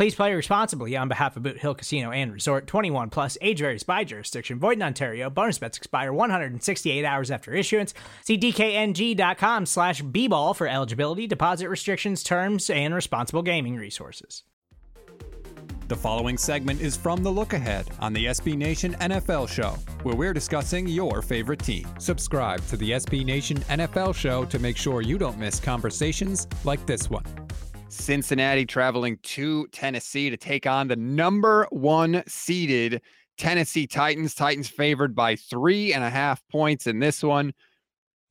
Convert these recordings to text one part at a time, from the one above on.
Please play responsibly on behalf of Boot Hill Casino and Resort 21 plus age varies by jurisdiction. Void in Ontario. Bonus bets expire 168 hours after issuance. See DKNG.com slash B ball for eligibility, deposit restrictions, terms, and responsible gaming resources. The following segment is from The Look Ahead on the SB Nation NFL Show, where we're discussing your favorite team. Subscribe to the SB Nation NFL Show to make sure you don't miss conversations like this one. Cincinnati traveling to Tennessee to take on the number one seeded Tennessee Titans. Titans favored by three and a half points in this one.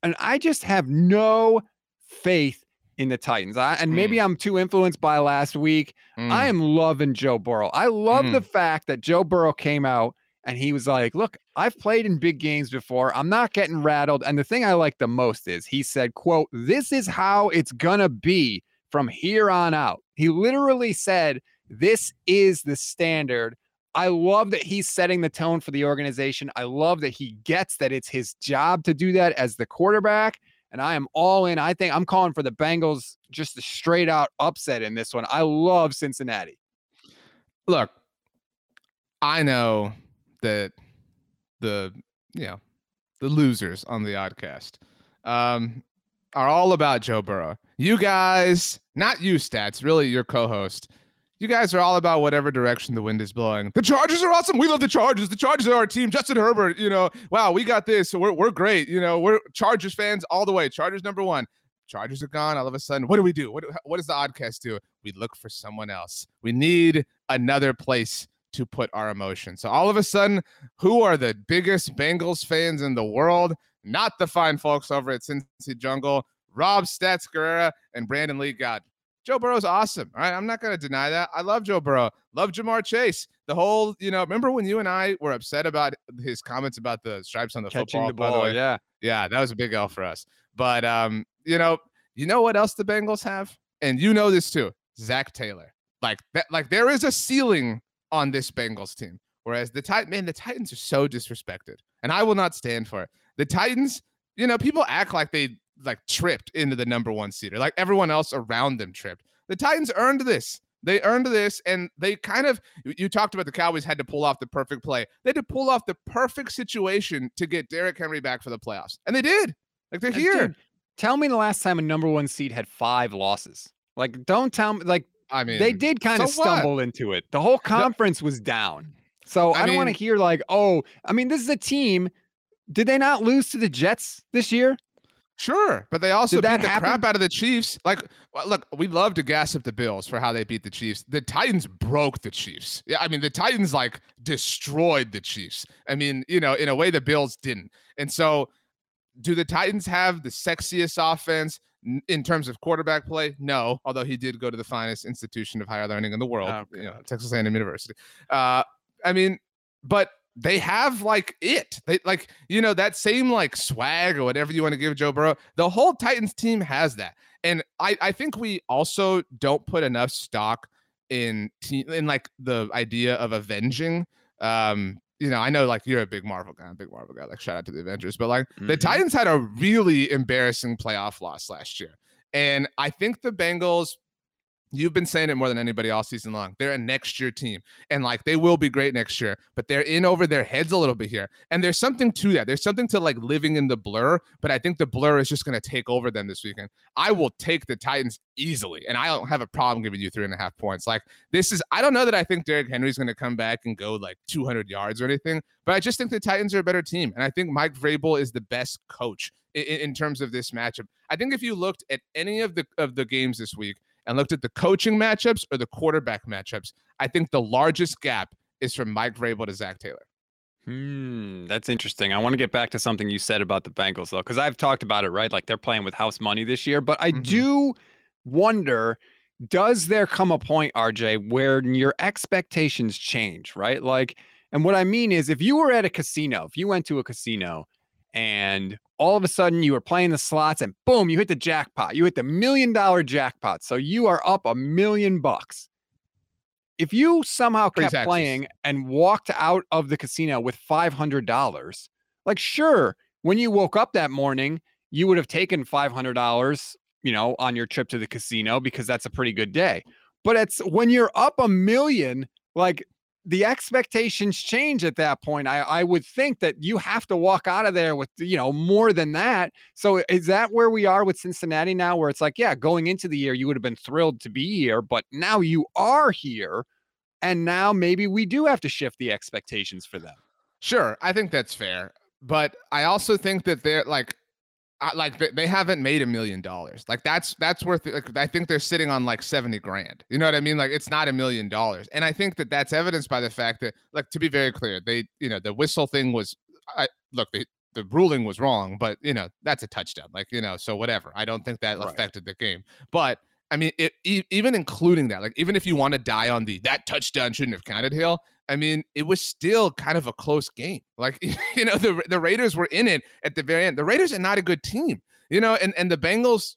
And I just have no faith in the Titans. I, and maybe Mm. I'm too influenced by last week. Mm. I am loving Joe Burrow. I love Mm. the fact that Joe Burrow came out and he was like, Look, I've played in big games before. I'm not getting rattled. And the thing I like the most is he said, quote, this is how it's gonna be from here on out. He literally said, This is the standard. I love that he's setting the tone for the organization. I love that he gets that it's his job to do that as the quarterback. And I am all in. I think I'm calling for the Bengals just a straight out upset in this one. I love Cincinnati. look, I know that the you know the losers on the oddcast um, are all about Joe Burrow. You guys, not you, stats, really your co-host. You guys are all about whatever direction the wind is blowing. The Chargers are awesome. We love the Chargers. The Chargers are our team. Justin Herbert, you know, wow, we got this. We're, we're great. You know, we're Chargers fans all the way. Chargers number one. Chargers are gone. All of a sudden, what do we do? What, what does the oddcast do? We look for someone else. We need another place to put our emotion. So all of a sudden, who are the biggest Bengals fans in the world? Not the fine folks over at Cincy Jungle. Rob Stats Guerrera and Brandon Lee God. Joe Burrow's awesome. All right. I'm not going to deny that. I love Joe Burrow. Love Ja'Marr Chase. The whole, you know, remember when you and I were upset about his comments about the stripes on the Catching football? the by ball. way? yeah. Yeah, that was a big L for us. But um, you know, you know what else the Bengals have? And you know this too. Zac Taylor. Like that, like there is a ceiling on this Bengals team. Whereas the Titan, man, the Titans are so disrespected. And I will not stand for it. The Titans, you know, people act like they like tripped into the number one seeder, like everyone else around them tripped. The Titans earned this. They earned this, and they kind of. you- talked about the Cowboys had to pull off the perfect play. They had to pull off the perfect situation to get Derrick Henry back for the playoffs, and they did. Like they're here. dude, tell me the last time a number one seed had five losses. Like, don't tell me. Like, I mean, they did kind of so what? stumble into it. The whole conference was down. So I I, don't want to hear like, oh, I mean, this is a team. Did they not lose to the Jets this year? Sure, but they also Did beat the crap out of the Chiefs. Like, look, we love to gas up the Bills for how they beat the Chiefs. The Titans broke the Chiefs. Yeah, I mean, the Titans like destroyed the Chiefs. I mean, you know, in a way the Bills didn't. And so, do the Titans have the sexiest offense in terms of quarterback play? No, although he did go to the finest institution of higher learning in the world, Oh, you know, Texas A&M University. Uh, I mean, but they have like it. They like, you know, that same like swag or whatever you want to give Joe Burrow. The whole Titans team has that. And I, I think we also don't put enough stock in team in like the idea of avenging. Um, you know, I know like you're a big Marvel guy, I'm a big Marvel guy. Like shout out to the Avengers, but like the Mhm. Titans had a really embarrassing playoff loss last year. And I think the Bengals You've been saying it more than anybody all season long. They're a next year team, and like they will be great next year, but they're in over their heads a little bit here. And there's something to that. There's something to like living in the blur, but I think the blur is just going to take over them this weekend. I will take the Titans easily, and I don't have a problem giving you three and a half points. Like this is, I don't know that I think Derrick Henry's going to come back and go like 200 yards or anything, but I just think the Titans are a better team, and I think Mike Vrabel is the best coach in, in terms of this matchup. I think if you looked at any of the of the games this week and looked at the coaching matchups or the quarterback matchups, I think the largest gap is from Mike Vrabel to Zac Taylor. Hmm, that's interesting. I want to get back to something you said about the Bengals though, because I've talked about it, right? Like they're playing with house money this year, but I Mhm. do wonder does there come a point, RJ, where your expectations change, right? Like, and what I mean is if you were at a casino, if you went to a casino and all of a sudden you were playing the slots and boom, you hit the jackpot, you hit the million dollar jackpot. So you are up a million bucks. If you somehow kept taxes. playing and walked out of the casino with $500, like, sure, when you woke up that morning, you would have taken $500 you know, on your trip to the casino because that's a pretty good day. But it's when you're up a million, like the expectations change at that point. I, I would think that you have to walk out of there with, you know, more than that. So is that where we are with Cincinnati now, where it's like, yeah, going into the year, you would have been thrilled to be here, but now you are here. And now maybe we do have to shift the expectations for them. Sure, I think that's fair, but I also think that they're like, I, like they, they haven't made a million dollars. Like that's that's worth. Like, I think they're sitting on like seventy grand. You know what I mean? Like it's not a million dollars, and I think that that's evidenced by the fact that, like, to be very clear, they, you know, the whistle thing was, I look, they, the ruling was wrong, but you know that's a touchdown. Like you know, so whatever. I don't think that Right. affected the game, but. I mean, it, e- even including that, like even if you want to die on the that touchdown shouldn't have counted, Hill. I mean, it was still kind of a close game. Like you know, the the Raiders were in it at the very end. The Raiders are not a good team, you know, and and the Bengals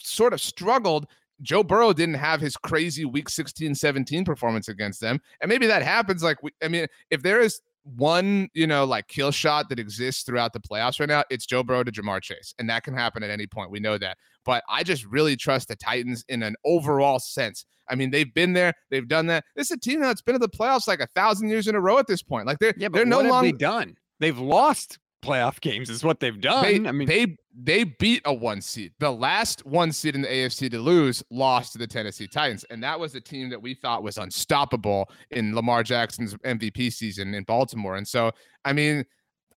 sort of struggled. Joe Burrow didn't have his crazy week 16 17 performance against them. And maybe that happens. Like, we, I mean, if there is one, you know, like kill shot that exists throughout the playoffs right now, it's Joe Burrow to Ja'Marr Chase. And that can happen at any point. We know that. But I just really trust the Titans in an overall sense. I mean, they've been there, they've done that. This is a team that's been in the playoffs like a thousand years in a row at this point. Like they're Yeah, they're no longer they done? They've lost playoff games, is what they've done. they, I mean, they they beat a one seed. The last one seed in the AFC to lose lost to the Tennessee Titans, and that was the team that we thought was unstoppable in Lamar Jackson's MVP season in Baltimore. And so, I mean,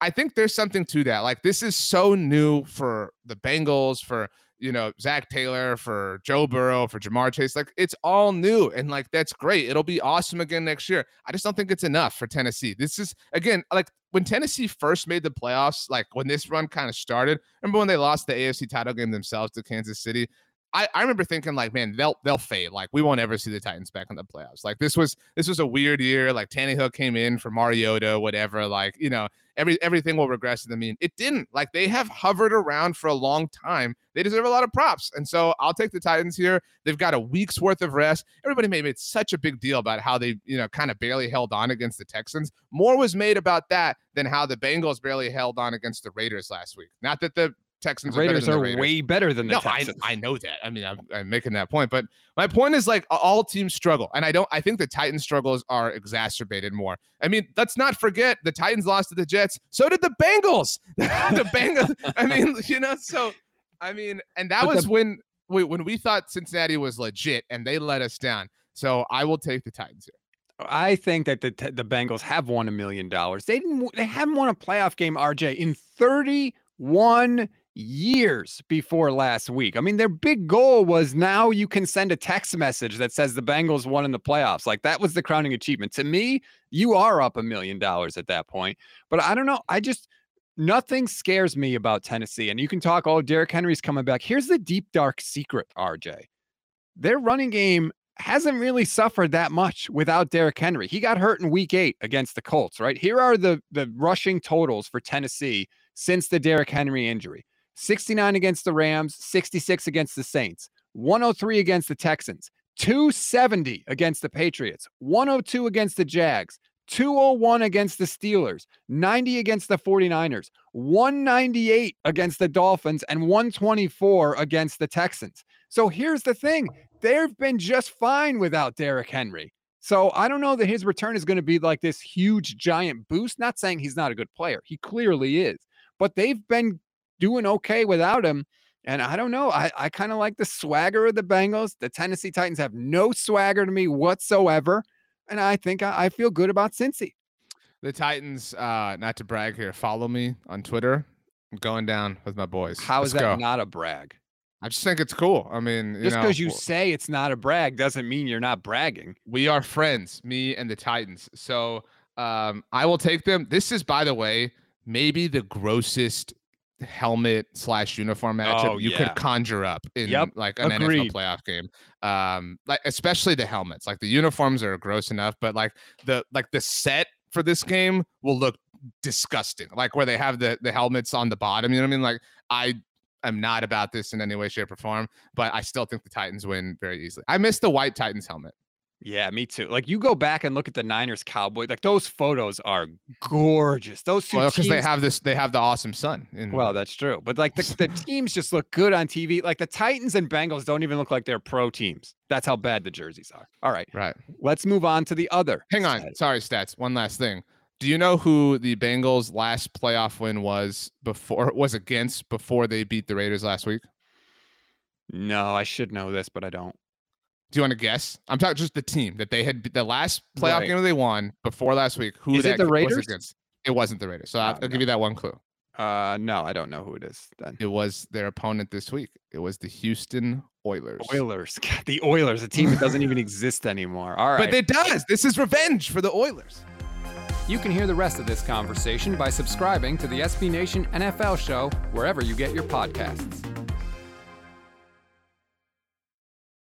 I think there's something to that. Like this is so new for the Bengals, for you know Zac Taylor, for Joe Burrow, for Ja'Marr Chase. Like it's all new, and like that's great. It'll be awesome again next year. I just don't think it's enough for Tennessee. This is again like when Tennessee first made the playoffs, like when this run kind of started. Remember when they lost the AFC title game themselves to Kansas City? I, I remember thinking like, man, they'll they'll fade. Like we won't ever see the Titans back in the playoffs. Like this was this was a weird year. Like Tannehill came in for Mariota, whatever. Like you know every everything will regress to the mean. It didn't. Like they have hovered around for a long time. They deserve a lot of props, and so I'll take the Titans here. They've got a week's worth of rest. Everybody made it such a big deal about how they you know kind of barely held on against the Texans. More was made about that than how the Bengals barely held on against the Raiders last week. Not that the Texans Raiders are, better are Raiders. way better than the No, I, Texans. I know that. I mean, I'm, I'm making that point, but my point is like all teams struggle, and I don't. I think the Titans' struggles are exacerbated more. I mean, let's not forget the Titans lost to the Jets. So did the Bengals. the Bengals. I mean, you know. So, I mean, and that But was the- when we, when we thought Cincinnati was legit, and they let us down. So I will take the Titans here. I think that the the Bengals have won a million dollars. They didn't. They haven't won a playoff game, RJ, in 31 years before last week. I mean, their big goal was now you can send a text message that says the Bengals won in the playoffs. Like that was the crowning achievement. To me, you are up a million dollars at that point. But I don't know. I just nothing scares me about Tennessee. And you can talk, oh, Derrick Henry's coming back. Here's the deep dark secret, RJ. Their running game hasn't really suffered that much without Derrick Henry. He got hurt in week eight against the Colts, right? Here are the the rushing totals for Tennessee since the Derrick Henry injury. 69 against the Rams, 66 against the Saints, 103 against the Texans, 270 against the Patriots, 102 against the Jags, 201 against the Steelers, 90 against the 49ers, 198 against the Dolphins, and 124 against the Texans. So here's the thing they've been just fine without Derrick Henry. So I don't know that his return is going to be like this huge giant boost. Not saying he's not a good player. He clearly is. But they've been doing okay without him. And I don't know. I, I kind of like the swagger of the Bengals. The Tennessee Titans have no swagger to me whatsoever. And I think I, I feel good about Cincy. The Titans, uh, not to brag here, follow me on Twitter. I'm going down with my boys. How Let's is that go. not a brag? I just think it's cool. I mean, you Just because you w- say it's not a brag doesn't mean you're not bragging. we are friends, me and the Titans. So um, I will take them. This is, by the way, maybe the grossest helmet slash uniform matchup Oh, you yeah. could conjure up in Yep, like an agreed. NFL playoff game. Um, like especially the helmets. Like the uniforms are gross enough, but like the like the set for this game will look disgusting. Like where they have the the helmets on the bottom. You know what I mean? Like I am not about this in any way, shape, or form, but I still think the Titans win very easily. I miss the white Titans helmet. Yeah, me too. Like you go back and look at the Niners Cowboys, like those photos are gorgeous. Those two Well, because they have this, they have the awesome sun. In, Well, that's true. But like the, the teams just look good on TV. Like the Titans and Bengals don't even look like they're pro teams. That's how bad the jerseys are. All right. right. Let's move on to the other. Hang on. Sorry, stats. One last thing. Do you know who the Bengals' last playoff win was before was against before they beat the Raiders last week? No, I should know this, but I don't. Do you want to guess? I'm talking just the team that they had the last playoff Right. game they won before last week. Who Is it the was Raiders? against? It wasn't the Raiders. So I'll, Oh, I'll give you that one clue. Uh no, I don't know who it is then. It was their opponent this week. It was the Houston Oilers. Oilers. God, the Oilers, a team that doesn't even exist anymore. All right. But it does. This is revenge for the Oilers. You can hear the rest of this conversation by subscribing to the SB Nation NFL show wherever you get your podcasts.